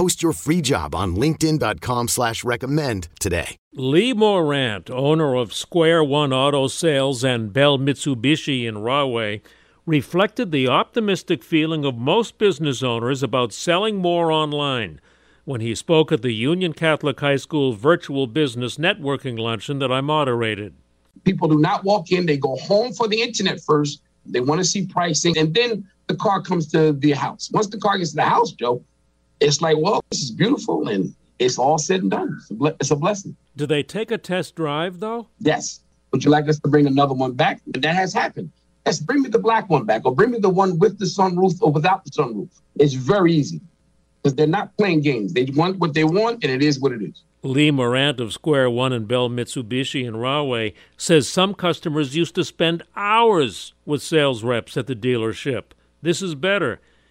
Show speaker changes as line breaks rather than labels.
Post your free job on linkedin.com slash recommend today.
Lee Morant, owner of Square One Auto Sales and Bell Mitsubishi in Rahway, reflected the optimistic feeling of most business owners about selling more online when he spoke at the Union Catholic High School virtual business networking luncheon that I moderated.
People do not walk in, they go home for the internet first. They want to see pricing, and then the car comes to the house. Once the car gets to the house, Joe, it's like, well, this is beautiful, and it's all said and done. It's a, ble- it's a blessing.
Do they take a test drive, though?
Yes. Would you like us to bring another one back? And that has happened. Yes, bring me the black one back, or bring me the one with the sunroof or without the sunroof. It's very easy because they're not playing games. They want what they want, and it is what it is.
Lee Morant of Square One and Bell Mitsubishi in Rahway says some customers used to spend hours with sales reps at the dealership. This is better.